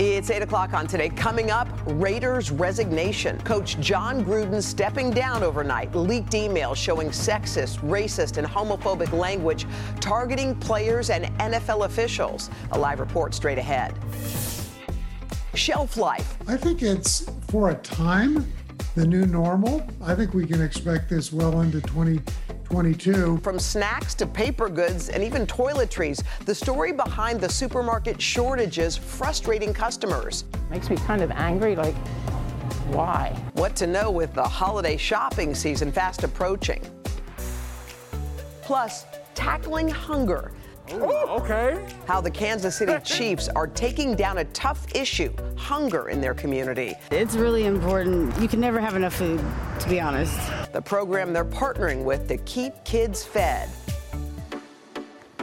It's 8 o'clock on today. Coming up, Raiders resignation. Coach Jon Gruden stepping down overnight. Leaked emails showing sexist, racist, and homophobic language targeting players and NFL officials. A live report straight ahead. Shelf life. I think it's for a time the new normal. I think we can expect this well into 2022. From snacks to paper goods and even toiletries, the story behind the supermarket shortages frustrating customers. Makes me kind of angry, like, why? What to know with the holiday shopping season fast approaching. Plus, tackling hunger okay. How the Kansas City Chiefs are taking down a tough issue hunger in their community. It's really important. You can never have enough food, to be honest. The program they're partnering with to keep kids fed.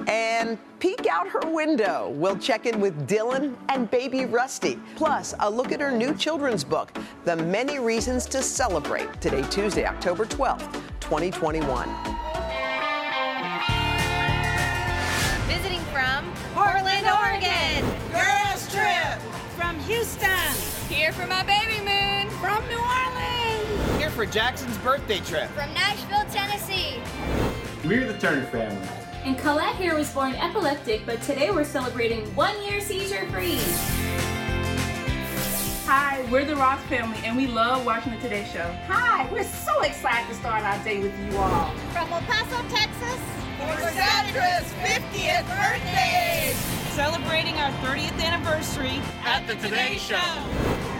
And peek out her window. We'll check in with Dylan and baby Rusty. Plus, a look at her new children's book, The Many Reasons to Celebrate, today, Tuesday, October 12th, 2021. Portland, Oregon. Girls trip. From Houston. Here for my baby moon. From New Orleans. Here for Jackson's birthday trip. From Nashville, Tennessee. We're the Turner family. And Colette here was born epileptic, but today we're celebrating one year seizure free. Hi, we're the Ross family, and we love watching the Today Show. Hi, we're so excited to start our day with you all. From El Paso, Texas, for Sandra's 50th birthday! Celebrating our 30th anniversary at the Today Show.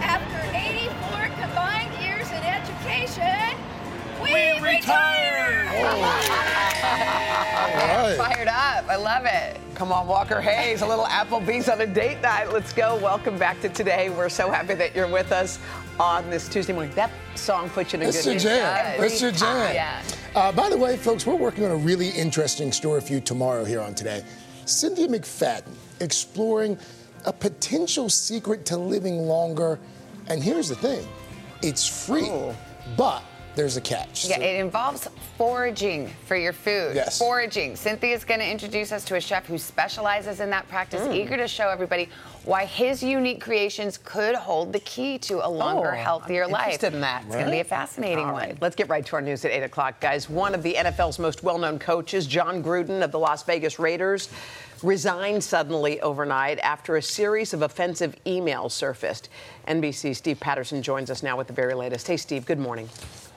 After 84 combined years in education, we, we retire! Oh. Fired up. I love it. Come on, Walker Hayes, a little Applebee's on a date night. Let's go. Welcome back to today. We're so happy that you're with us on this Tuesday morning. That song puts you in a That's good your jam. That's your jam. Yeah. Uh, by the way, folks, we're working on a really interesting story for you tomorrow here on Today. Cynthia McFadden exploring a potential secret to living longer. And here's the thing it's free, oh. but there's a catch. Yeah, so. it involves foraging for your food. Yes. Foraging. Cynthia's going to introduce us to a chef who specializes in that practice, mm. eager to show everybody why his unique creations could hold the key to a longer, oh, healthy I'm life. Interested in that. It's going to be a fascinating All one. Right. Let's get right to our news at 8 o'clock, guys. One of the NFL's most well-known coaches, Jon Gruden of the Las Vegas Raiders, resigned suddenly overnight after a series of offensive emails surfaced. NBC's Steve Patterson joins us now with the very latest. Hey, Steve, good morning.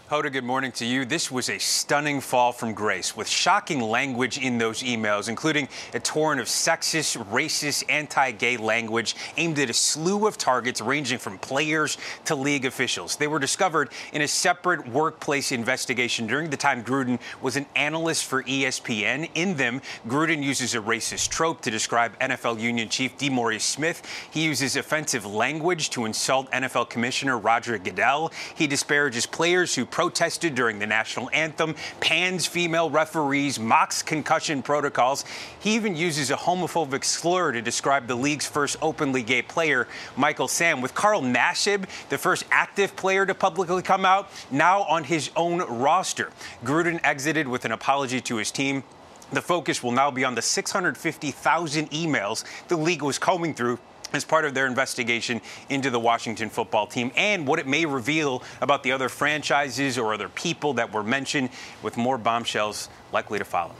Hoda, good morning to you. This was a stunning fall from grace with shocking language in those emails, including a torrent of sexist, racist, anti gay language aimed at a slew of targets ranging from players to league officials. They were discovered in a separate workplace investigation during the time Gruden was an analyst for ESPN. In them, Gruden uses a racist trope to describe NFL Union Chief DeMaurice Smith. He uses offensive language to insult NFL Commissioner Roger Goodell. He disparages players who protested during the national anthem, pans female referees, mocks concussion protocols. He even uses a homophobic slur to describe the league's first openly gay player, Michael Sam, with Carl Nassib, the first active player to publicly come out, now on his own roster. Gruden exited with an apology to his team. The focus will now be on the 650,000 emails the league was combing through as part of their investigation into the Washington football team and what it may reveal about the other franchises or other people that were mentioned, with more bombshells likely to follow.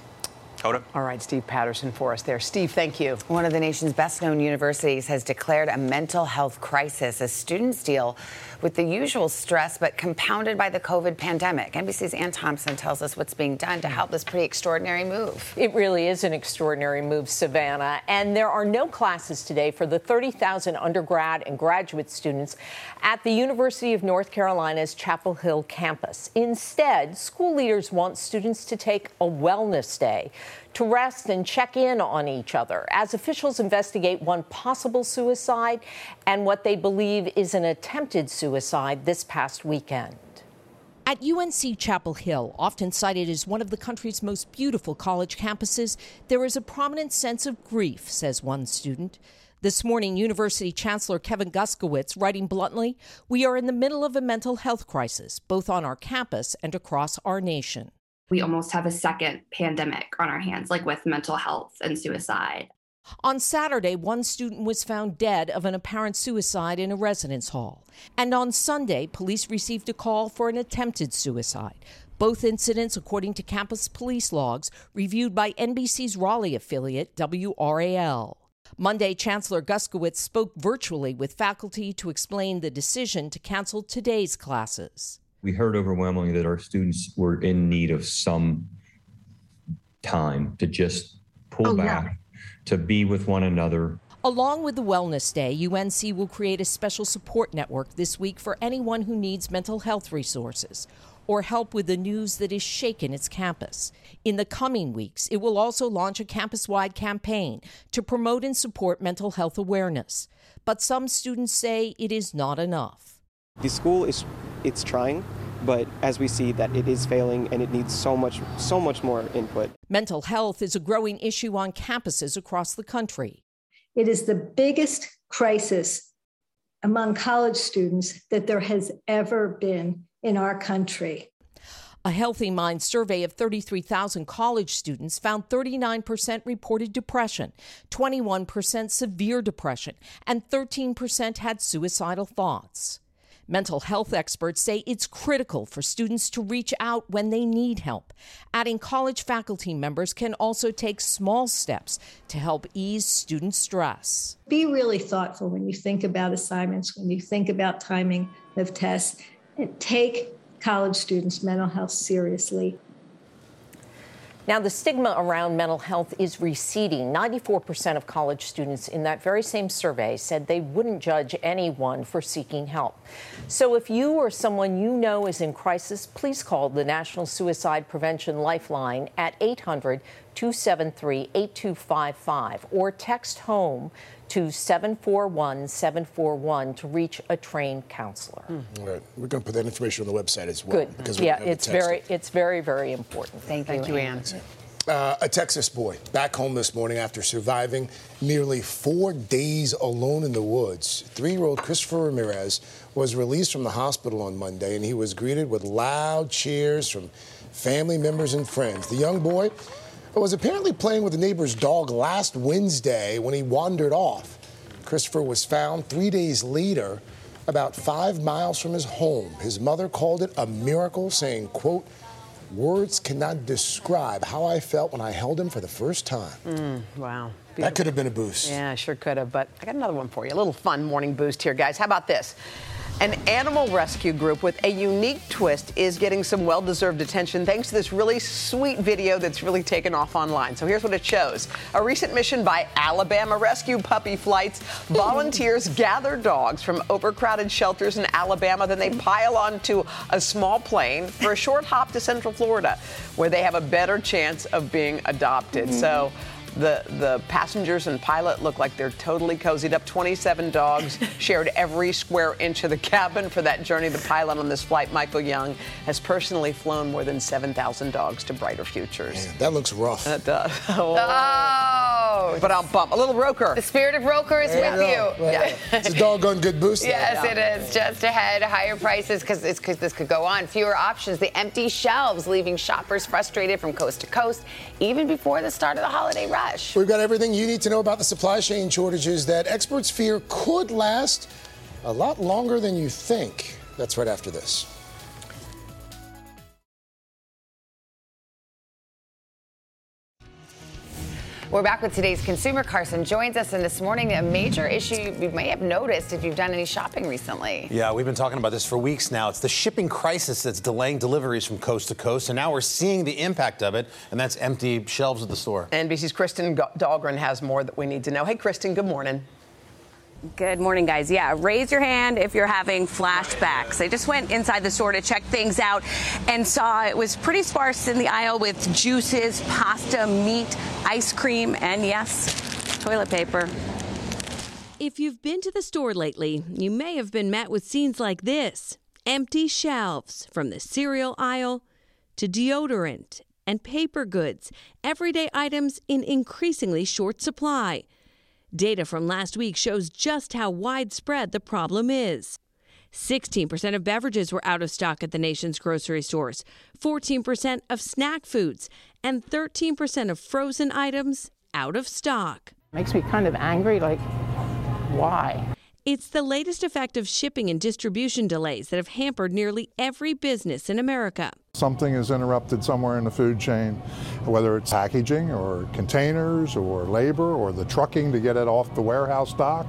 Hoda. All right, Steve Patterson for us there. Steve, thank you. One of the nation's best known universities has declared a mental health crisis as students deal with the usual stress, but compounded by the COVID pandemic. NBC's Ann Thompson tells us what's being done to help this pretty extraordinary move. It really is an extraordinary move, Savannah. And there are no classes today for the 30,000 undergrad and graduate students at the University of North Carolina's Chapel Hill campus. Instead, school leaders want students to take a wellness day to rest and check in on each other as officials investigate one possible suicide and what they believe is an attempted suicide this past weekend. At UNC Chapel Hill, often cited as one of the country's most beautiful college campuses, there is a prominent sense of grief, says one student. This morning, University Chancellor Kevin Guskiewicz writing bluntly, We are in the middle of a mental health crisis, both on our campus and across our nation we almost have a second pandemic on our hands, like with mental health and suicide. On Saturday, one student was found dead of an apparent suicide in a residence hall. And on Sunday, police received a call for an attempted suicide. Both incidents, according to campus police logs, reviewed by NBC's Raleigh affiliate, WRAL. Monday, Chancellor Guskiewicz spoke virtually with faculty to explain the decision to cancel today's classes. We heard overwhelmingly that our students were in need of some time to just pull oh, back, yeah. to be with one another. Along with the Wellness Day, UNC will create a special support network this week for anyone who needs mental health resources or help with the news that has shaken its campus. In the coming weeks, it will also launch a campus wide campaign to promote and support mental health awareness. But some students say it is not enough. The school is it's trying, but as we see that it is failing and it needs so much so much more input. Mental health is a growing issue on campuses across the country. It is the biggest crisis among college students that there has ever been in our country. A Healthy Mind survey of 33,000 college students found 39% reported depression, 21% severe depression, and 13% had suicidal thoughts. Mental health experts say it's critical for students to reach out when they need help. Adding college faculty members can also take small steps to help ease student stress. Be really thoughtful when you think about assignments, when you think about timing of tests and take college students' mental health seriously. Now, the stigma around mental health is receding. 94% of college students in that very same survey said they wouldn't judge anyone for seeking help. So, if you or someone you know is in crisis, please call the National Suicide Prevention Lifeline at 800 273 8255 or text HOME to 741 741 to reach a trained counselor. Mm. All right. We're going to put that information on the website as well. Good. Because yeah, it's very, it's very, very important. Thank, Thank you, Ann. Uh, a Texas boy back home this morning after surviving nearly four days alone in the woods. Three year old Christopher Ramirez was released from the hospital on Monday, and he was greeted with loud cheers from family members and friends. The young boy was apparently playing with a neighbor's dog last Wednesday when he wandered off. Christopher was found three days later about five miles from his home. His mother called it a miracle, saying, quote, words cannot describe how I felt when I held him for the first time. Mm, wow. Beautiful. That could have been a boost. Yeah, sure could have. But I got another one for you. A little fun morning boost here, guys. How about this? An animal rescue group with a unique twist is getting some well deserved attention thanks to this really sweet video that's really taken off online. So here's what it shows a recent mission by Alabama Rescue Puppy Flights. Volunteers gather dogs from overcrowded shelters in Alabama, then they pile onto a small plane for a short hop to Central Florida, where they have a better chance of being adopted. Mm-hmm. So the, the passengers and pilot look like they're totally cozied up. 27 dogs shared every square inch of the cabin for that journey. The pilot on this flight, Michael Young, has personally flown more than 7,000 dogs to brighter futures. Man, that looks rough. It does. Oh. oh. But I'll bump. A little Roker. The spirit of Roker is there with you. you. Yeah. it's a doggone good boost. yes, it is. Just ahead, higher prices because this could go on. Fewer options, the empty shelves, leaving shoppers frustrated from coast to coast, even before the start of the holiday rush. We've got everything you need to know about the supply chain shortages that experts fear could last a lot longer than you think. That's right after this. We're back with today's consumer. Carson joins us, and this morning, a major issue you may have noticed if you've done any shopping recently. Yeah, we've been talking about this for weeks now. It's the shipping crisis that's delaying deliveries from coast to coast, and now we're seeing the impact of it, and that's empty shelves at the store. NBC's Kristen Dahlgren has more that we need to know. Hey, Kristen, good morning. Good morning, guys. Yeah, raise your hand if you're having flashbacks. I just went inside the store to check things out and saw it was pretty sparse in the aisle with juices, pasta, meat, ice cream, and yes, toilet paper. If you've been to the store lately, you may have been met with scenes like this empty shelves from the cereal aisle to deodorant and paper goods, everyday items in increasingly short supply. Data from last week shows just how widespread the problem is. 16% of beverages were out of stock at the nation's grocery stores, 14% of snack foods, and 13% of frozen items out of stock. Makes me kind of angry, like, why? It's the latest effect of shipping and distribution delays that have hampered nearly every business in America. Something is interrupted somewhere in the food chain, whether it's packaging or containers or labor or the trucking to get it off the warehouse dock.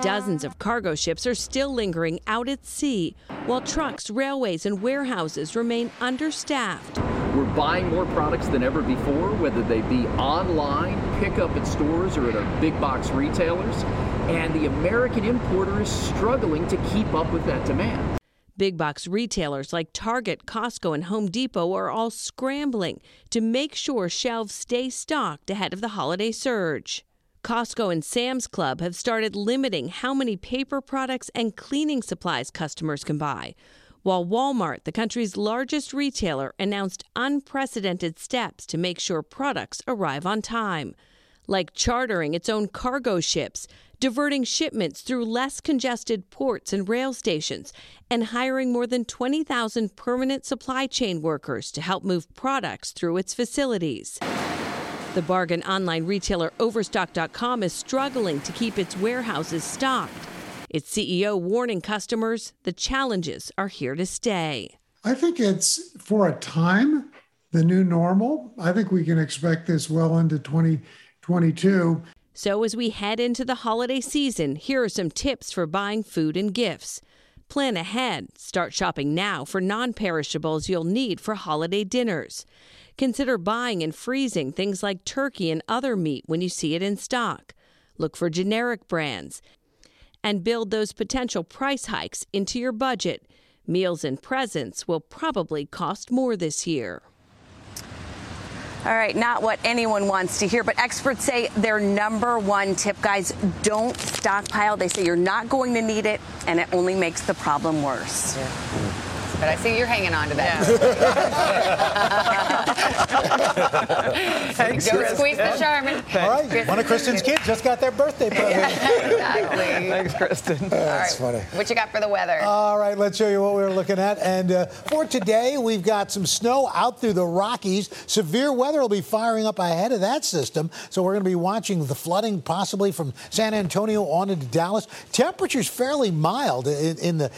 Dozens of cargo ships are still lingering out at sea, while trucks, railways, and warehouses remain understaffed. We're buying more products than ever before, whether they be online, pickup at stores, or at our big box retailers. And the American importer is struggling to keep up with that demand. Big box retailers like Target, Costco, and Home Depot are all scrambling to make sure shelves stay stocked ahead of the holiday surge. Costco and Sam's Club have started limiting how many paper products and cleaning supplies customers can buy, while Walmart, the country's largest retailer, announced unprecedented steps to make sure products arrive on time, like chartering its own cargo ships, diverting shipments through less congested ports and rail stations, and hiring more than 20,000 permanent supply chain workers to help move products through its facilities. The bargain online retailer Overstock.com is struggling to keep its warehouses stocked. Its CEO warning customers the challenges are here to stay. I think it's for a time the new normal. I think we can expect this well into 2022. So, as we head into the holiday season, here are some tips for buying food and gifts. Plan ahead. Start shopping now for non perishables you'll need for holiday dinners. Consider buying and freezing things like turkey and other meat when you see it in stock. Look for generic brands. And build those potential price hikes into your budget. Meals and presents will probably cost more this year. All right, not what anyone wants to hear, but experts say their number one tip, guys, don't stockpile. They say you're not going to need it, and it only makes the problem worse. Yeah. But I see you're hanging on to that. Thanks, Go Kristen. squeeze the Charmin. All right, one of Kristen's kids just got their birthday present. exactly. Thanks, Kristen. That's funny. What you got for the weather? All right, let's show you what we were looking at. And uh, for today, we've got some snow out through the Rockies. Severe weather will be firing up ahead of that system. So we're going to be watching the flooding possibly from San Antonio on into Dallas. Temperatures fairly mild in, in the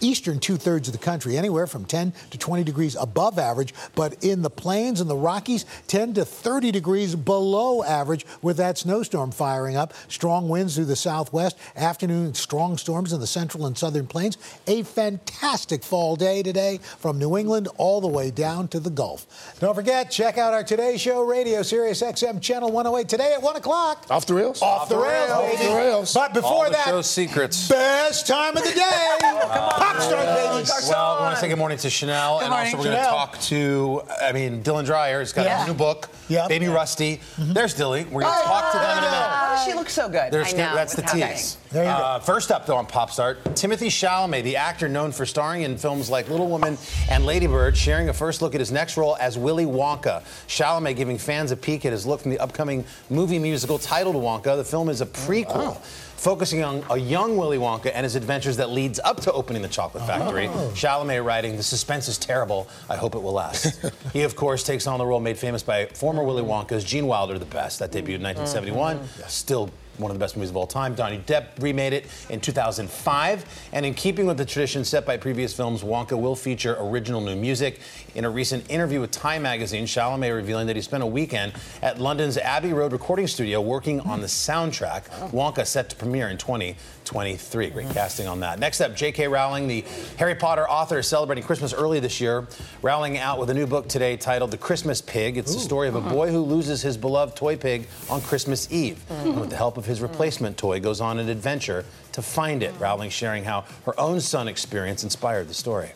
eastern two thirds of the country, anywhere from 10 to 20 degrees above average. But in the plains and the Rockies, 10 to 30 degrees below average with that snowstorm firing up. Strong winds through the southwest. Afternoon strong storms in the central and southern plains. A fantastic fall day today from New England all the way down to the Gulf. Don't forget, check out our Today Show radio, Sirius XM Channel 108 today at 1 o'clock. Off the rails? Off, the, rails, Off the rails. But before All the that, show's secrets. Best time of the day. Pop star babies. Well, I want to say good morning to Chanel, Good and morning, also we're going to talk to, I mean, Dylan Dreyer. He's got Yeah. a new book, Baby Rusty. Mm-hmm. There's Dilly. We're going to talk to them in a minute. How does she look so good? There's I know, that's the tease. There you go. Uh, first up, though, on Pop Start, Timothée Chalamet, the actor known for starring in films like Little Women and Lady Bird, sharing a first look at his next role as Willy Wonka. Chalamet giving fans a peek at his look from the upcoming movie musical titled Wonka. The film is a prequel. Focusing on a young Willy Wonka and his adventures that leads up to opening the chocolate oh. factory. Oh. Chalamet writing, The suspense is terrible. I hope it will last. he, of course, takes on the role made famous by former Willy Wonka's Gene Wilder, The Best. That debuted in mm-hmm. 1971. Still one of the best movies of all time. Johnny Depp remade it in 2005. And in keeping with the tradition set by previous films, Wonka will feature original new music. In a recent interview with Time magazine, Chalamet revealing that he spent a weekend at London's Abbey Road recording studio working on the soundtrack. Wonka set to premiere in 2023. Great casting on that. Next up, J.K. Rowling, the Harry Potter author, is celebrating Christmas early this year. Rowling out with a new book today titled The Christmas Pig. It's the story of a uh-huh. boy who loses his beloved toy pig on Christmas Eve. Hmm. And with the help of his replacement toy, goes on an adventure to find it. Rowling sharing how her own son experience inspired the story.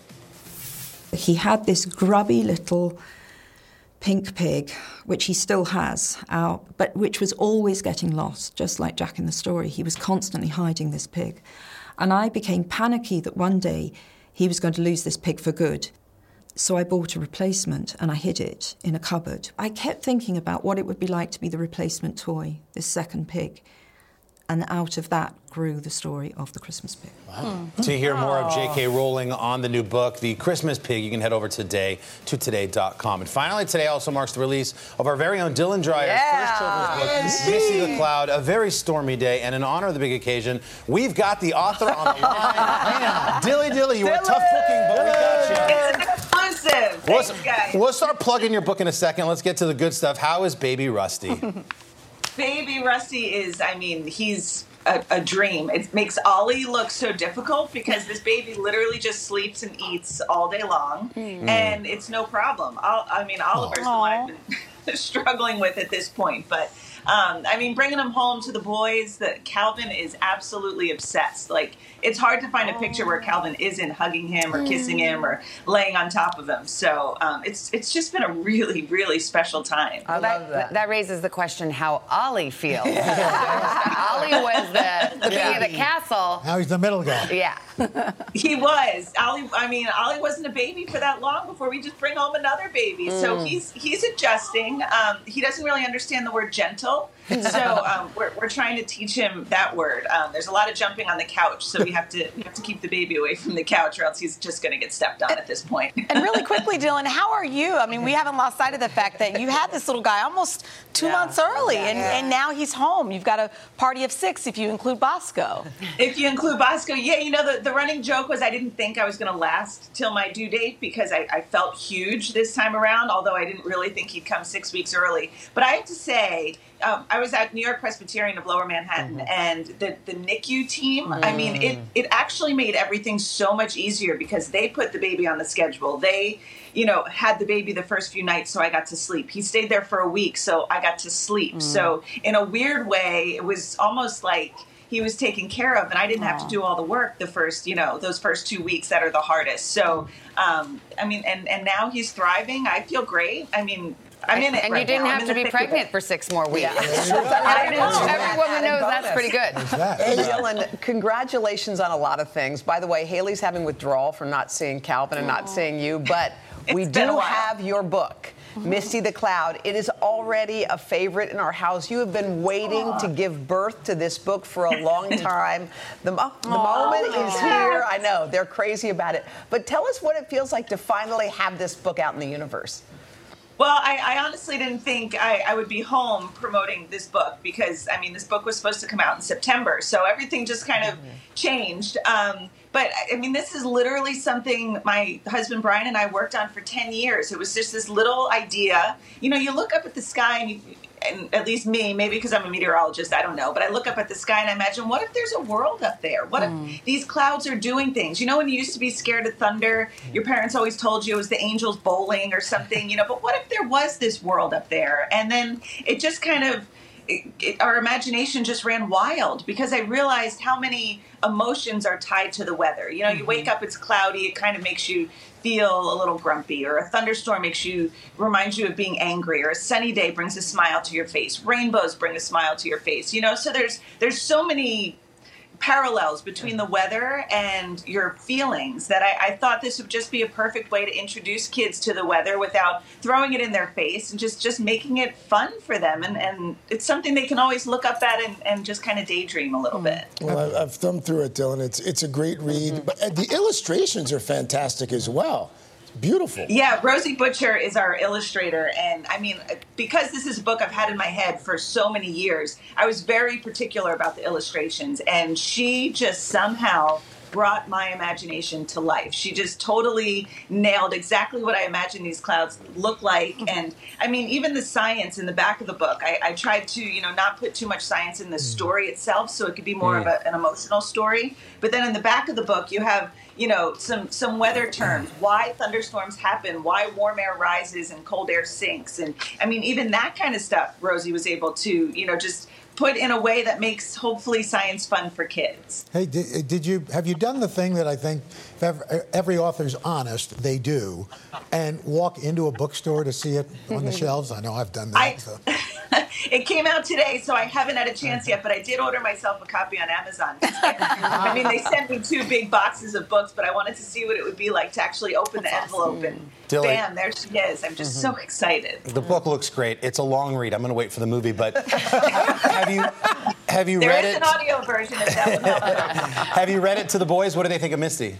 He had this grubby little pink pig, which he still has out, but which was always getting lost, just like Jack in the story. He was constantly hiding this pig. And I became panicky that one day he was going to lose this pig for good. So I bought a replacement and I hid it in a cupboard. I kept thinking about what it would be like to be the replacement toy, this second pig. And out of that grew the story of the Christmas pig. Wow! To hear more of J.K. Rowling on the new book, The Christmas Pig, you can head over today to today.com. And finally, today also marks the release of our very own Dylan Dreyer's Yeah. first children's book, Misty the Cloud, a very stormy day. And in honor of the big occasion, we've got the author on the line. Dilly Dilly, you were a tough booking, but we got you. It's. We'll, we'll start plugging your book in a second. Let's get to the good stuff. How is Baby Rusty? Baby Rusty is, I mean, he's a, a dream. It makes Ollie look so difficult because this baby literally just sleeps and eats all day long, Mm. and it's no problem. I'll, I mean, Oliver's the one I've been struggling with at this point, but. Um, I mean, bringing him home to the boys, that Calvin is absolutely obsessed. Like, it's hard to find a picture where Calvin isn't hugging him or kissing him or laying on top of him. So um, it's it's just been a really, really special time. I love that. That raises the question how Ollie feels. Ollie was the, the being of the castle. Now he's the middle guy. Yeah. He was. Ollie I mean, Ollie wasn't a baby for that long before we just bring home another baby. So Mm. he's he's adjusting. Um, he doesn't really understand the word gentle. So um, we're, we're trying to teach him that word. Um, there's a lot of jumping on the couch, so we have to we have to keep the baby away from the couch, or else he's just going to get stepped on at this point. And really quickly, Dylan, how are you? I mean, we haven't lost sight of the fact that you had this little guy almost two months early, and, and now he's home. You've got a party of six if you include Bosco. If you include Bosco, yeah, you know, the, the running joke was I didn't think I was going to last till my due date because I, I felt huge this time around, although I didn't really think he'd come six weeks early. But I have to say, um, I was at New York Presbyterian of Lower Manhattan, mm-hmm. and the, the NICU team, I mm. mean, it, it actually made everything so much easier because they put the baby on the schedule. They, you know, had the baby the first few nights, so I got to sleep. He stayed there for a week, so I got to sleep. Mm. So, in a weird way, it was almost like he was taken care of and I didn't have to do all the work the first, you know, those first two weeks that are the hardest. So, um, I mean, and, and now he's thriving. I feel great. I mean, I'm in it. And right you didn't now. Have to be pregnant for six more weeks. I know. Every woman knows that's pretty good. Hey, Dylan, congratulations on a lot of things. By the way, Haley's having withdrawal from not seeing Calvin and not seeing you, but we do have your book. Misty the Cloud. It is already a favorite in our house. You have been waiting to give birth to this book for a long time. The, mo- the moment is here. I know, they're crazy about it. But tell us what it feels like to finally have this book out in the universe. Well, I, I honestly didn't think I, I would be home promoting this book because, I mean, this book was supposed to come out in September. So everything just kind of changed. Um, but, I mean, this is literally something my husband Brian and I worked on for 10 years. It was just this little idea. You know, you look up at the sky and you, and at least me, maybe because I'm a meteorologist, I don't know, but I look up at the sky and I imagine, what if there's a world up there? What if mm. these clouds are doing things? You know, when you used to be scared of thunder, your parents always told you it was the angels bowling or something, you know, but what if there was this world up there? And then it just kind of, it, it, our imagination just ran wild because I realized how many emotions are tied to the weather. You know, you wake mm-hmm. up, it's cloudy, it kind of makes you feel a little grumpy, or a thunderstorm makes you reminds you of being angry, or a sunny day brings a smile to your face. Rainbows bring a smile to your face. You know, so there's there's so many parallels between the weather and your feelings that I, I thought this would just be a perfect way to introduce kids to the weather without throwing it in their face and just just making it fun for them. And, and it's something they can always look up at and, and just kind of daydream a little bit. Well, I've, I've thumbed through it, Dylan. It's it's a great read, but uh, the illustrations are fantastic as well. Beautiful. Yeah, Rosie Butcher is our illustrator. And I mean, because this is a book I've had in my head for so many years, I was very particular about the illustrations. And she just somehow brought my imagination to life. She just totally nailed exactly what I imagined these clouds look like. Mm-hmm. And I mean, even the science in the back of the book, I, I tried to, you know, not put too much science in the mm. story itself so it could be more of mm. a, an emotional story. But then in the back of the book, you have you know some some weather terms. Why thunderstorms happen? Why warm air rises and cold air sinks? And i mean even that kind of stuff rosie was able to you know just put in a way that makes hopefully science fun for kids Hey, did, eh, did you have you done the thing that I think if ever, eh, every author's honest, they do, and walk into a bookstore to see it on the shelves? I know I've done that. I- so. it came out today so i haven't had a chance yet but i did order myself a copy on amazon i mean they sent me two big boxes of books but i wanted to see what it would be like to actually open the envelope and Dilly. bam there she is i'm just mm-hmm. so excited The book looks great. It's a long read. I'm going to wait for the movie, but have you Have you There read is it? an audio version if that would help. Have you read it to the boys? What do they think of Misty?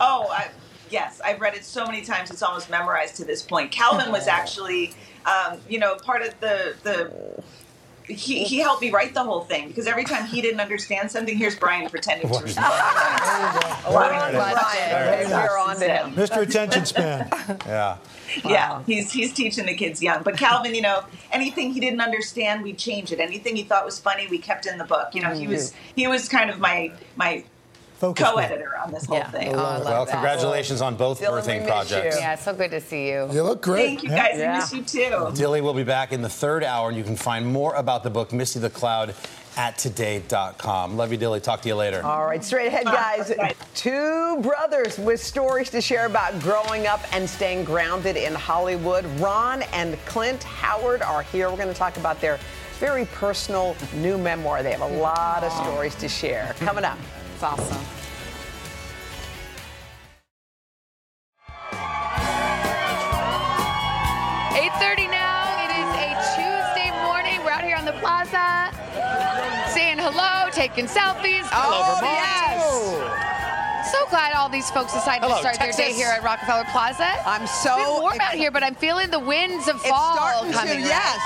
Oh, I, yes, I've read it so many times; it's almost memorized to this point. Calvin was actually, um, you know, part of the the. He, he helped me write the whole thing because every time he didn't understand something, here's Brian pretending to respond. We're on Brian. We're on to him. Mr. Attention Span. Yeah. Yeah, he's he's teaching the kids young. But Calvin, you know, anything he didn't understand, we change it. Anything he thought was funny, we kept in the book. You know, he was he was kind of my my Focus co-editor on this whole thing. Oh, well, congratulations on both birthing projects. Yeah, so good to see you. You look great. Thank you guys. I miss you too. Dilly will be back in the third hour, and you can find more about the book Misty the Cloud at today.com. Love you, Dilly. Talk to you later. All right, straight ahead, guys. Two brothers with stories to share about growing up and staying grounded in Hollywood. Ron and Clint Howard are here. We're going to talk about their very personal new memoir. They have a lot of stories to share. Coming up. It's awesome. Eight thirty now. It is a Tuesday morning. We're out here on the plaza, saying hello, taking selfies. Oh, Vermont. yes. So glad all these folks decided Hello, to start their day here at Rockefeller Plaza. I'm so It's been warm out here, but I'm feeling the winds of It's fall starting to, coming. right? yes.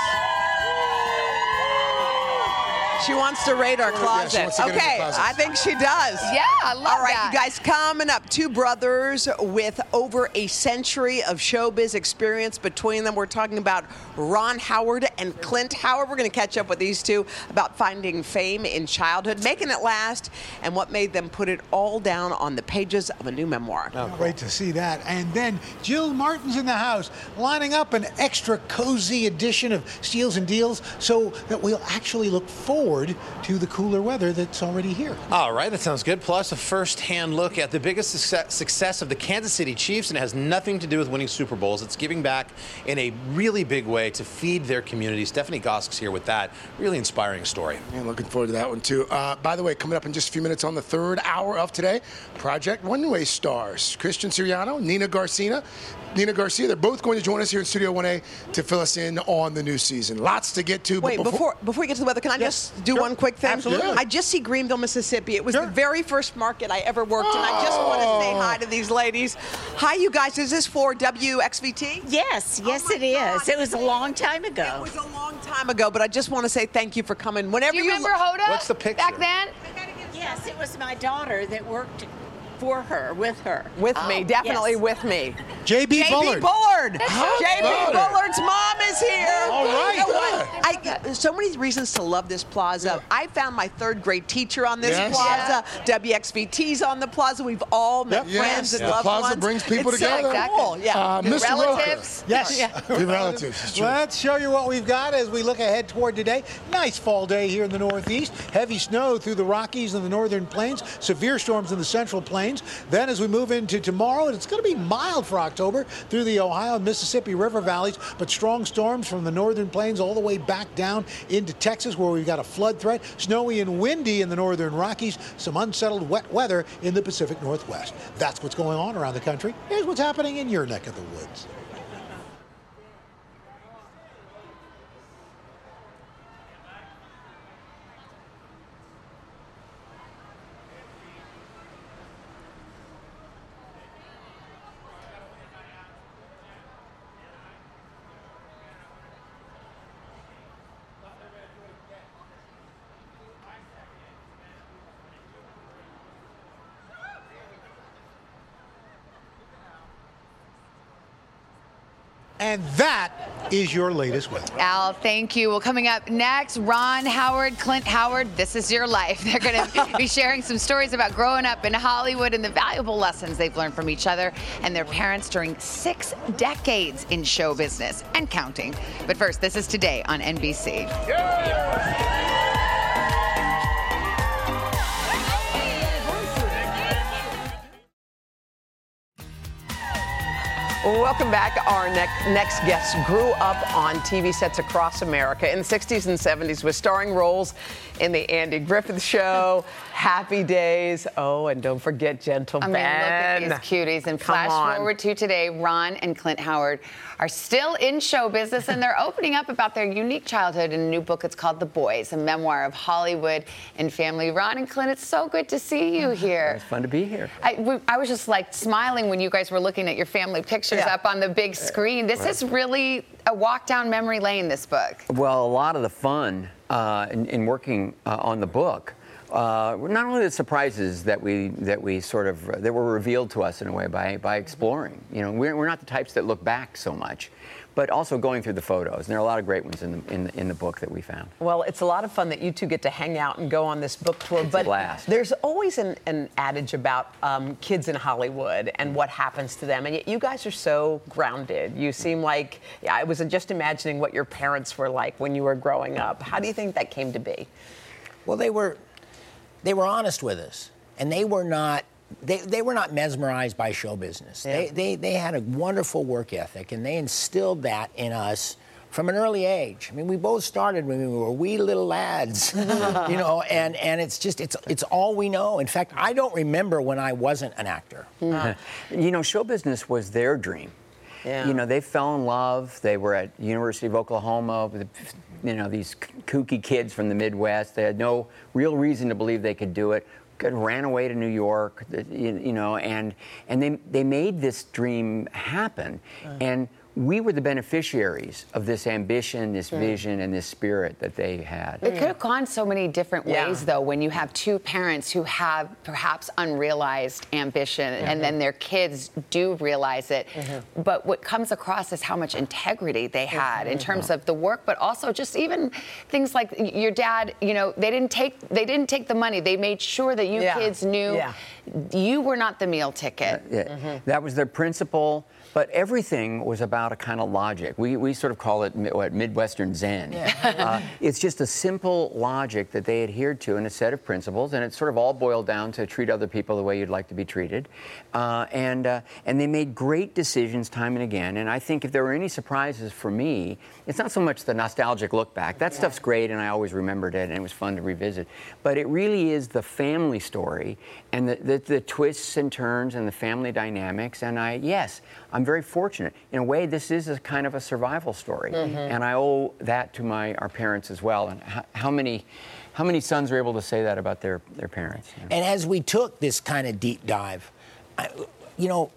She wants to raid our closet. wants to get in the okay, closet. I think she does. Yeah, I love it. All right, that. you guys, coming up, two brothers with over a century of showbiz experience between them. We're talking about Ron Howard and Clint Howard. We're going to catch up with these two about finding fame in childhood, making it last, and what made them put it all down on the pages of a new memoir. Oh, Great to see that. And then Jill Martin's in the house, lining up an extra cozy edition of Steals and Deals so that we'll actually look forward to the cooler weather that's already here. All right, that sounds good. Plus, a first-hand look at the biggest success, success of the Kansas City Chiefs, and it has nothing to do with winning Super Bowls. It's giving back in a really big way to feed their community. Stephanie Gosk's here with that. Really inspiring story. Yeah, looking forward to that one too. Uh, by the way, coming up in just a few minutes on the third hour of today, Project Runway stars Christian Siriano, Nina Garcia. Nina Garcia, they're both going to join us here in Studio 1A to fill us in on the new season. Lots to get to. but Wait, before before we get to the weather, can I Yes, just do sure. one quick thing? Absolutely. I just see Greenville, Mississippi. It was the very first market I ever worked in. I just want to say Oh. hi to these ladies. Hi, you guys. Is this for WXVT? Yes, oh yes, it is. It was a long time ago. It was a long time ago, but I just want to say thank you for coming. Whenever Do you remember Hoda? What's the picture? Back then? Yes, it was my daughter that worked for her, with her. With Oh, me, definitely yes. with me. JB JB Bullard. Bullard. How JB? Bullard's mom is here. All right. You know? I, there's so many reasons to love this plaza. I found my third grade teacher on this Yes. plaza. WXVT's on the plaza. We've all met Yep. friends Yes. and The loved plaza ones. brings people It's so together. cool. Yeah. Uh, New Mr. Roker. relatives. Yes. Yeah. Your relatives. it's true. Let's show you what we've got as we look ahead toward today. Nice fall day here in the Northeast. Heavy snow through the Rockies and the Northern Plains. Severe storms in the Central Plains. Then as we move into tomorrow, it's going to be mild for October through the Ohio and Mississippi River valleys, but strong storms from the Northern Plains all the way back down into Texas where we've got a flood threat. Snowy and windy in the Northern Rockies. Some unsettled wet weather in the Pacific Northwest. That's what's going on around the country. Here's what's happening in your neck of the woods. And that is your latest weather. Al, thank you. Well, coming up next, Ron Howard, Clint Howard, this is your life. They're going to be sharing some stories about growing up in Hollywood and the valuable lessons they've learned from each other and their parents during six decades in show business and counting. But first, this is today on NBC. Welcome back. Our ne- next guest grew up on TV sets across America in the 60s and 70s with starring roles in The Andy Griffith Show, Happy Days. Oh, and don't forget Gentle I mean, look at these cuties. And Come flash on. forward to today, Ron and Clint Howard are still in show business and they're opening up about their unique childhood in a new book. It's called The Boys, a memoir of Hollywood and family. Ron and Clint, it's so good to see you here. It's fun to be here. I, we- I was just like smiling when you guys were looking at your family pictures Yeah. up on the big screen. This Right. is really a walk down memory lane, this book. Well, a lot of the fun uh, in, in working uh, on the book. Uh, not only the surprises that we that we sort of that were revealed to us in a way by by exploring. You know, we're, we're not the types that look back so much, but also going through the photos. And there are a lot of great ones in the in the, in the book that we found. Well, it's a lot of fun that you two get to hang out and go on this book tour. but blast. there's always an, an adage about um, kids in Hollywood and what happens to them, and yet you guys are so grounded. You seem like yeah, I was just imagining what your parents were like when you were growing up. How do you think that came to be? Well, they were they were honest with us, and they were not. They, they were not mesmerized by show business. They, they, they had a wonderful work ethic, and they instilled that in us from an early age. I mean, we both started when we were wee little lads, you know, and, and it's just, it's, it's all we know. In fact, I don't remember when I wasn't an actor. Hmm. You know, show business was their dream. Yeah. You know, they fell in love. They were at University of Oklahoma with, you know, these kooky kids from the Midwest. They had no real reason to believe they could do it. Ran away to New York, you you know, and and they they made this dream happen, and we were the beneficiaries of this ambition, this vision, and this spirit that they had. It could have gone so many different Yeah. ways, though, when you have two parents who have perhaps unrealized ambition and mm-hmm. then their kids do realize it. Mm-hmm. But what comes across is how much integrity they mm-hmm. had in terms of the work, but also just even things like your dad, you know, they didn't take they didn't take the money. They made sure that you Yeah. kids knew you were not the meal ticket. Yeah, That was their principle, but everything was about a kind of logic. We, we sort of call it what, Midwestern Zen. uh, it's just a simple logic that they adhered to and a set of principles, and it sort of all boiled down to treat other people the way you'd like to be treated. Uh, and, uh, and they made great decisions time and again. And I think if there were any surprises for me, it's not so much the nostalgic look back. That stuff's great, and I always remembered it, and it was fun to revisit. But it really is the family story and the, the, the twists and turns and the family dynamics. And I, yes, I'm very fortunate. In a way, this is a kind of a survival story, Mhm. and I owe that to my our parents as well. And how, how many, how many sons are able to say that about their their parents? And as we took this kind of deep dive, I, you know,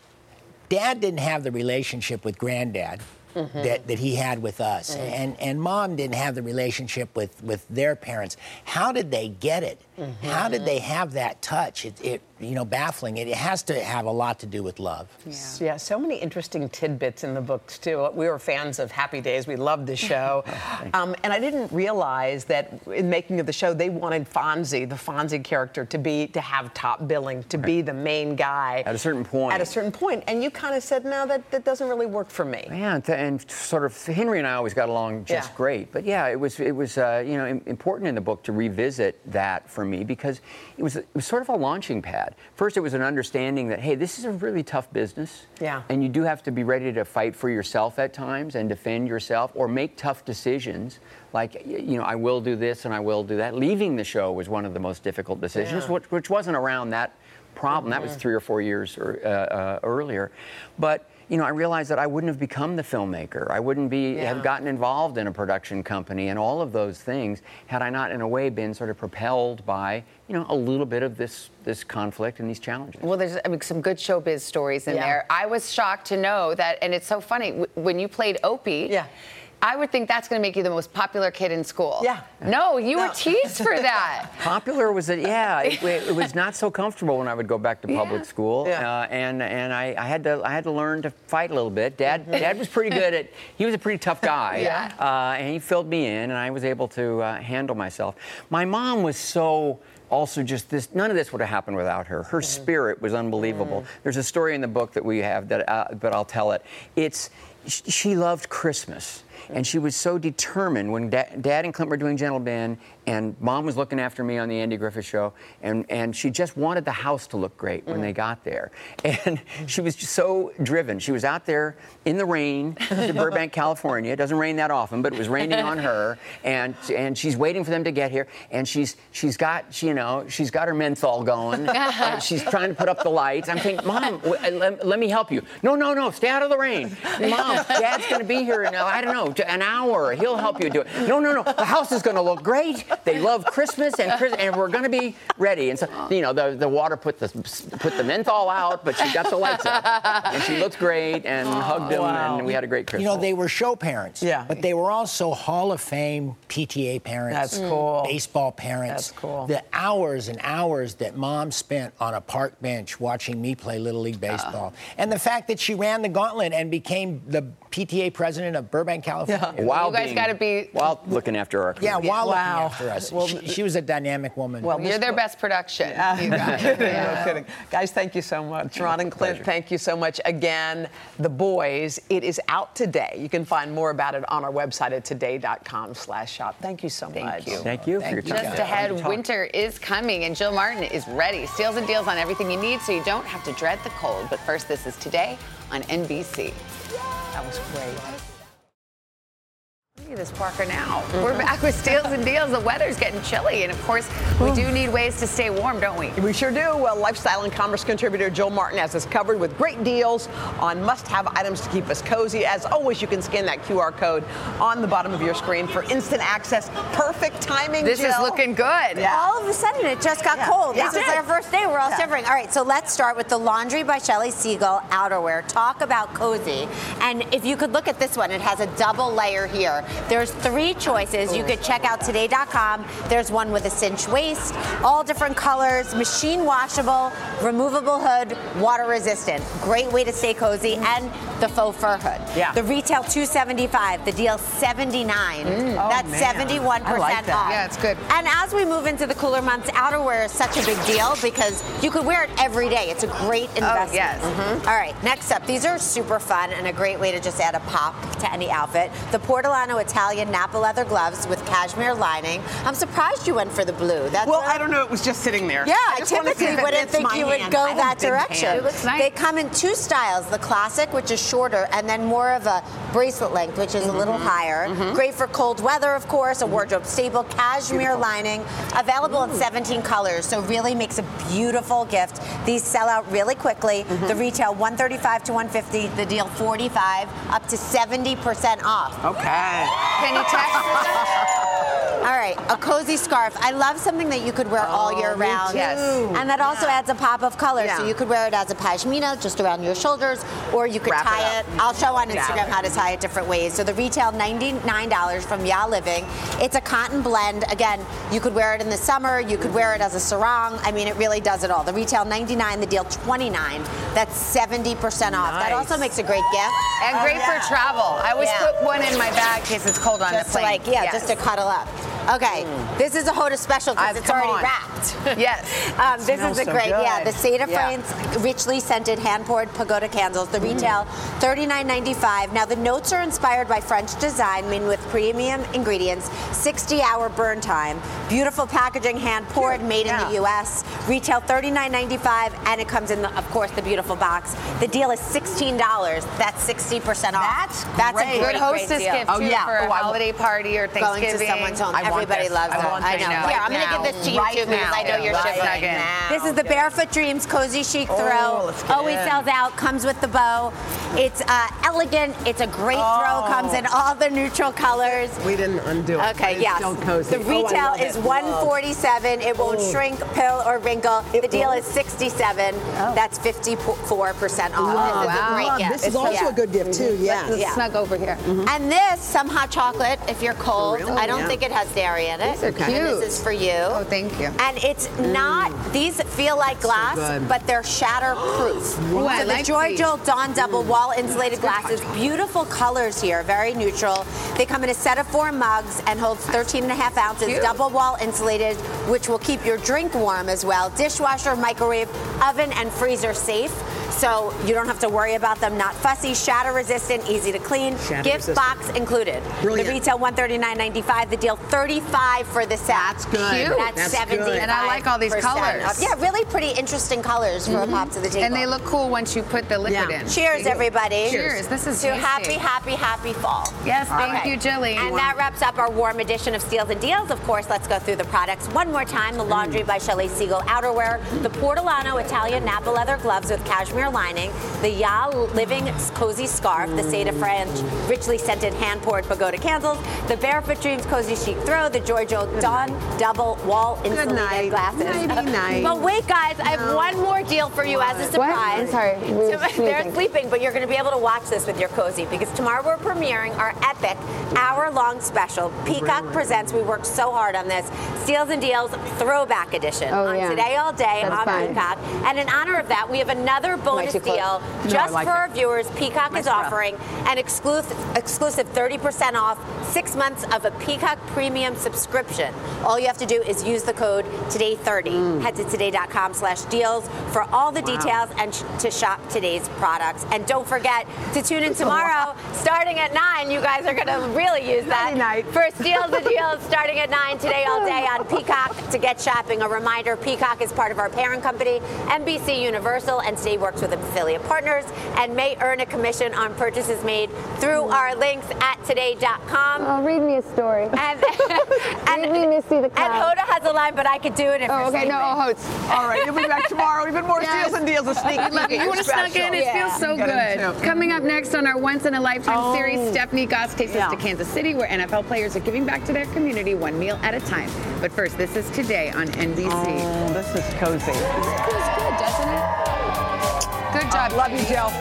Dad didn't have the relationship with Granddad Mhm. that, that he had with us, Mm. and and Mom didn't have the relationship with with their parents. How did they get it? How did they have that touch? It, it you know baffling. It, it has to have a lot to do with love. Yeah. so many interesting tidbits in the books too. We were fans of Happy Days. We loved the show, um, and I didn't realize that in making of the show, they wanted Fonzie, the Fonzie character, to be to have top billing, to be the main guy At a certain point. At a certain point, and you kind of said, "No, that, that doesn't really work for me." Yeah, and, and sort of Henry and I always got along just Yeah. great. But yeah, it was it was uh, you know important in the book to revisit that for me because it was it was sort of a launching pad. First, it was an understanding that hey, this is a really tough business. Yeah. And you do have to be ready to fight for yourself at times and defend yourself or make tough decisions. Like, you know, I will do this and I will do that. Leaving the show was one of the most difficult decisions, Yeah. which, which wasn't around that problem. That was Mhm. three or four years or, uh, uh, earlier. But you know, I realized that I wouldn't have become the filmmaker. I wouldn't be Yeah. have gotten involved in a production company and all of those things had I not, in a way, been sort of propelled by you know a little bit of this this conflict and these challenges. Well, there's I mean, some good showbiz stories in Yeah. there. I was shocked to know that, and it's so funny when you played Opie. Yeah. I would think that's going to make you the most popular kid in school. Yeah. No, you were teased for that. Popular was it? Yeah, it, it was not so comfortable when I would go back to public school, Yeah. uh, and and I, I had to I had to learn to fight a little bit. Dad Dad was pretty good at he was a pretty tough guy, Yeah. uh, and he filled me in, and I was able to uh, handle myself. My mom was so. Also, just this, none of this would have happened without her. Her spirit was unbelievable. There's a story in the book that we have that, uh, but I'll tell it. It's, she loved Christmas. And she was so determined when da- Dad and Clint were doing Gentle Ben, and Mom was looking after me on the Andy Griffith Show, and and she just wanted the house to look great when they got there, and she was just so driven. She was out there in the rain in Burbank, California. It doesn't rain that often, but it was raining on her, and and she's waiting for them to get here, and she's she's got she, you know she's got her menthol going, and she's trying to put up the lights. I'm thinking, Mom, w- uh, let, let me help you. No, no, no, stay out of the rain. Mom, Dad's going to be here in uh, I don't know an hour. He'll help you do it. No, no, no. The house is going to look great. They love Christmas and Chris, and we're going to be ready. And so you know the, the water put the put the menthol out, but she got the lights up, and she looked great and hugged him, and we had a great Christmas. You know, they were show parents. Yeah. But they were also Hall of Fame PTA parents. That's mm. cool. Baseball parents. That's cool. The hours and hours that mom spent on a park bench watching me play Little League uh. Baseball. and the fact that she ran the gauntlet and became the PTA president of Burbank, California. While You guys gotta be- while looking after our Yeah, while Wow. looking after us. she, she was a dynamic woman. Well, You're their best production. you guys. no kidding. Guys, thank you so much. Ron and Clint, thank you so much again. The Boys, it is out today. You can find more about it on our website at today.com slash shop. Thank you so much. Thank you. Thank you for your time. Just ahead, winter is coming, and Jill Martin is ready. Steals and deals on everything you need so you don't have to dread the cold. But first, this is today on NBC. That was great. Look at this Parker now. We're back with steals and deals. The weather's getting chilly, and of course, we do need ways to stay warm, don't we? We sure do. Well, lifestyle and commerce contributor Jill Martin has us covered with great deals on must-have items to keep us cozy. As always, you can scan that QR code on the bottom of your screen for instant access. Perfect timing. This is looking good. All of a sudden, it just got cold. Yeah. This is our first day. We're all Yeah. shivering. All right, so let's start with the Laundry by Shelli Segal outerwear. Talk about cozy. And if you could look at this one, it has a double layer here. There's three choices. You could check out today.com. There's one with a cinch waist, all different colors, machine washable, removable hood, water resistant. Great way to stay cozy, and the faux fur hood. Yeah. The retail 275, the deal 79. Mm. Oh, That's man. 71% I like that. off. Yeah, it's good. And as we move into the cooler months, outerwear is such a big deal because you could wear it every day. It's a great oh, investment. Oh, yes. Mm-hmm. All right, next up, these are super fun and a great way to just add a pop to any outfit. The Portolano Italian Napa leather gloves with cashmere lining. I'm surprised you went for the blue. That's Well, I I don't know. It was just sitting there. yeah, I I just wanna see typically wouldn't think my you would go that direction. hands. It looks nice. They come in two styles: the classic, which is shorter, and then more of a bracelet length, which is a little Mm-hmm. higher. Great for cold weather, of course. A wardrobe staple, cashmere lining, available in 17 colors. So really makes a beautiful gift. These sell out really quickly. Mm-hmm. The retail 135 to 150. The deal 45 up to 70% off. Okay. Can you text? All right, a cozy scarf. I love something that you could wear all oh, year Oh, me round. too. Yes. And that also adds a pop of color. So you could wear it as a pashmina just around your shoulders, or you could Wrap tie up. it. I'll show on Yeah. Instagram how to tie it different ways. So the retail $99 from Ya Living. It's a cotton blend. Again, you could wear it in the summer, you could wear it as a sarong. I mean, it really does it all. The retail 99, the deal 29. That's 70% off. That also makes a great gift. And oh, great Oh, yeah. for travel. I always Yeah. put one in my bag in case it's cold on just the to plane. like yeah, Yes. just to cuddle up. Okay, this is a Hoda special because it's already on. wrapped. Yes. Um, this is a so great, yeah. The Seda Yeah. France, richly scented, hand poured pagoda candles. The retail, thirty-nine ninety-five. Now the notes are inspired by French design, made with premium ingredients. Sixty-hour burn time. Beautiful packaging, hand poured, made in the U.S. Retail thirty-nine ninety-five, and it comes in, the, of course, the beautiful box. The deal is sixteen dollars. That's sixty percent off. That's That's great. a Good great, hostess great deal. gift Oh, too yeah. for a Oh, I- holiday party or Going Thanksgiving. to someone's home. I want Everybody this. loves I it. I know. now. Here, I'm going to give this to you now. too because I know Right you're now. shivering. Right now. This is the Barefoot Dreams Cozy Chic Oh, Throw. let's Always in. sells out. Comes with the bow. It's uh, elegant. It's a great throw. Oh. Comes in all the neutral colors. We didn't undo it. Okay, It's yes. Still cozy. The Oh, retail love is it. 147. It won't Oh. shrink, pill, or wrinkle. the deal won't? is 67. That's 54% off. Love. This is a great Love. gift. This is It's- also yeah. a good gift too. Yeah. Let's Yeah. snug over here. And this, some hot chocolate if you're cold. real? I don't Yeah. think it has dairy in it. These are And cute. this is for you. Oh, thank you. And it's not, these feel like glass, good. but they're shatterproof. Ooh, I so the like Joy these. Jolt Dawn Double wall insulated glasses. Beautiful colors here, very neutral. They come in a set of four mugs and holds 13 and a half ounces, Cute. double wall insulated, which will keep your drink warm as well. Dishwasher, microwave, oven, and freezer safe. So you don't have to worry about them not fussy, shatter resistant, easy to clean. Shatter Gift resistant. box included. Brilliant. The retail $139.95, the deal 35 for the set. That's good. Cute. That's, That's 75 good. And I like all these colors. off. Yeah, really pretty interesting colors for a pop mm-hmm. to the table. And they look cool once you put the liquid in. Cheers, everybody. Cheers. This is to tasty. happy, happy, happy fall. Yes, thank you, Jilly. And that wraps up our warm edition of Steals and Deals. Of course, let's go through the products one more time. The Laundry by Shelli Segal outerwear, the Portolano Italian Napa leather gloves with cashmere lining, the Ya Living Cozy Scarf, the Seda France richly scented hand-poured pagoda candles, the Barefoot Dreams Cozy Chic Throw, the JoyJolt Dawn double wall insulated night. glasses. Nighty night. But wait, guys, I have one more deal for you as a What? surprise. I'm sorry, we were They're sleeping. sleeping, but you're going to be able to watch this with your cozy because tomorrow we're premiering our epic hour-long special. Peacock presents. We worked so hard on this. Steals and Deals Throwback Edition Oh, on yeah. Today All Day That's on fun. Peacock. And in honor of that, we have another bonus deal No, just like for it. our viewers. Peacock is rough. offering an exclusive exclusive 30% off six months of a Peacock Premium subscription. All you have to do is use the code Today30. Head to today.com slash deals for all the details and sh- to shop today's products. And don't forget to tune in tomorrow starting at 9. You guys are going to really use that for Steals and Deals starting at 9 today all day on Peacock to get shopping. A reminder, Peacock is part of our parent company, NBC Universal, and today works with affiliate partners and may earn a commission on purchases made through our links at today.com. Oh, read me a story. And, and, read me Misty the and Hoda has a line, but I could do it if Oh, you're okay, no, sleeping. Hodes. All right, you'll be back tomorrow. Even more Yes. steals and deals. A sneak I love peek it. at You want to your snuck in? It special. feels so good. Into. Coming up next on our Once in a Lifetime Oh. series, Stephanie Gosk takes Yeah. us to Kansas City, where NFL players are giving back to their community one meal at a time. But first, this is today on NBC. Oh, this is cozy. This feels good, doesn't it? Good job. Love you, Jill.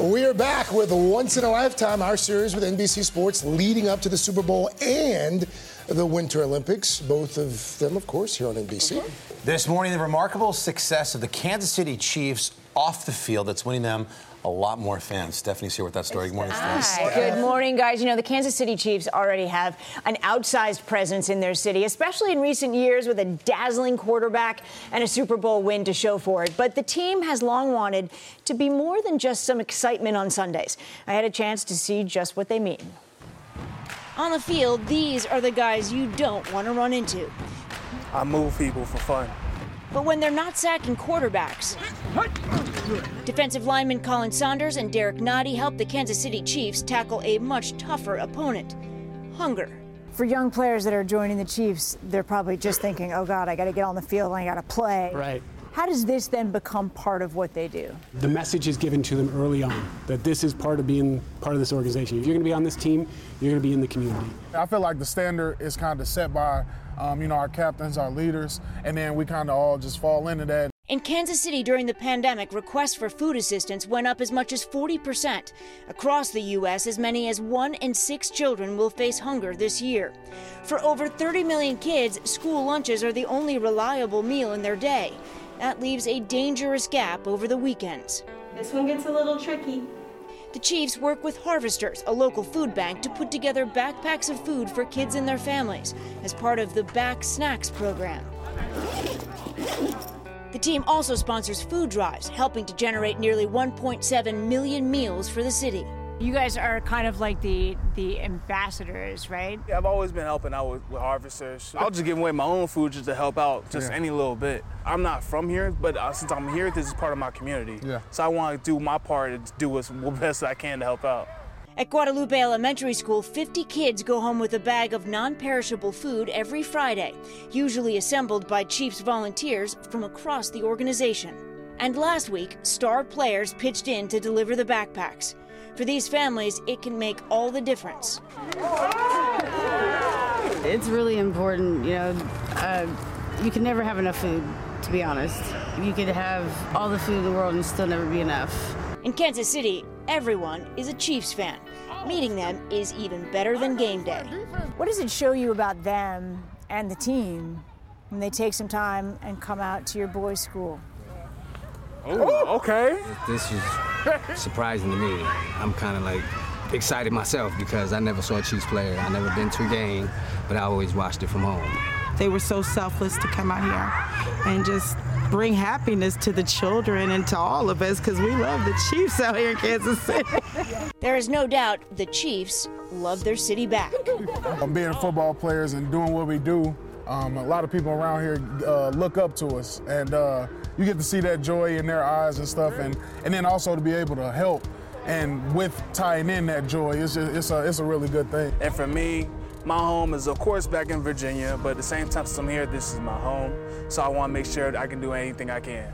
We are back with Once in a Lifetime, our series with NBC Sports leading up to the Super Bowl and the Winter Olympics. Both of them, of course, here on NBC. This morning, the remarkable success of the Kansas City Chiefs off the field that's winning them a lot more fans. Stephanie's here with that story. Good morning, Stephanie. Good morning, guys. You know, the Kansas City Chiefs already have an outsized presence in their city, especially in recent years with a dazzling quarterback and a Super Bowl win to show for it. But the team has long wanted to be more than just some excitement on Sundays. I had a chance to see just what they mean. On the field, these are the guys you don't want to run into. I move people for fun. But when they're not sacking quarterbacks, defensive lineman Khalen Saunders and Derrick Nnadi helped the Kansas City Chiefs tackle a much tougher opponent hunger. For young players that are joining the Chiefs, they're probably just thinking, oh God, I got to get on the field and I got to play. Right. How does this then become part of what they do? The message is given to them early on that this is part of being part of this organization. If you're going to be on this team, you're going to be in the community. I feel like the standard is kind of set by, um, you know, our captains, our leaders, and then we kind of all just fall into that. In Kansas City during the pandemic, requests for food assistance went up as much as 40%. Across the U.S., as many as one in six children will face hunger this year. For over 30 million kids, school lunches are the only reliable meal in their day. That leaves a dangerous gap over the weekends. This one gets a little tricky. The Chiefs work with Harvesters, a local food bank, to put together backpacks of food for kids and their families as part of the Back Snacks program. The team also sponsors food drives, helping to generate nearly 1.7 million meals for the city. You guys are kind of like the the ambassadors, right? Yeah, I've always been helping out with, with harvesters. I'll just give away my own food just to help out, just Yeah. any little bit. I'm not from here, but uh, since I'm here, this is part of my community. Yeah. So I want to do my part and do what's the best I can to help out. At Guadalupe Elementary School, 50 kids go home with a bag of non perishable food every Friday, usually assembled by Chiefs volunteers from across the organization. And last week, star players pitched in to deliver the backpacks. For these families, it can make all the difference. It's really important, you know. Uh, you can never have enough food, to be honest. You could have all the food in the world and still never be enough. In Kansas City, everyone is a Chiefs fan. Meeting them is even better than game day. What does it show you about them and the team when they take some time and come out to your boys' school. Oh, okay. This is surprising to me. I'm kind of like excited myself because I never saw a Chiefs player. I never been to a game, but I always watched it from home. They were so selfless to come out here and just bring happiness to the children and to all of us because we love the Chiefs out here in Kansas City. There is no doubt the Chiefs love their city back. Being football players and doing what we do, um, a lot of people around here uh, look up to us, and uh, you get to see that joy in their eyes and stuff, and, and then also to be able to help, and with tying in that joy, it's just, it's a it's a really good thing. And for me, my home is of course back in Virginia, but at the same time, since I'm here, this is my home. So I want to make sure that I can do anything I can.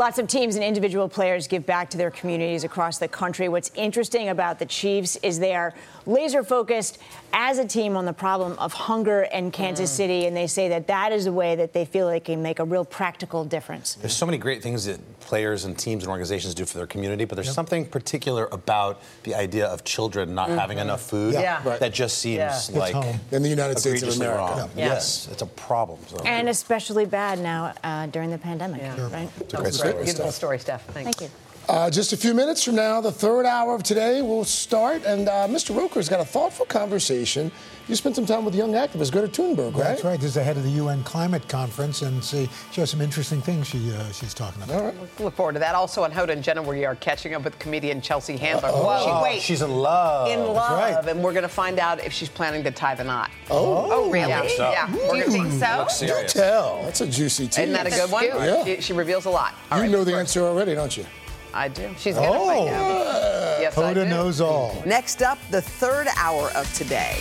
Lots of teams and individual players give back to their communities across the country. What's interesting about the Chiefs is they are laser focused as a team on the problem of hunger in Kansas Mm. City, and they say that that is a way that they feel they can make a real practical difference. There's so many great things that players and teams and organizations do for their community, but there's something particular about the idea of children not having Mhm. enough food Yeah. Yeah. That just seems Yeah. Like. In the United States of egregiously America. wrong. Yeah. Yes, it's a problem. So. And especially bad now uh, during the pandemic, right? It's a great story, Beautiful Steph. story, Steph. Thanks. Thank you. Uh, just a few minutes from now, the third hour of today will start, and uh, Mr. Roker's got a thoughtful conversation. You spent some time with young activists. Go to Thunberg, right? That's right. This is the head of the UN climate conference, and see, she has some interesting things she uh, she's talking about. All right. Look forward to that. Also on Hoda and Jenna, we are catching up with comedian Chelsea Handler. Uh-oh. She, wait, She's in love. in That's love, right. and we're going to find out if she's planning to tie the knot. Oh. oh, really? Yeah, So. yeah. Do We're you gonna think so? Looks serious. Do tell. That's a juicy tease. Isn't that a good one? Yeah. She, she reveals a lot. All you right, know the first- answer already, don't you? I do. She's to Oh. find out. Yes, Hoda knows all. Next up, the third hour of today.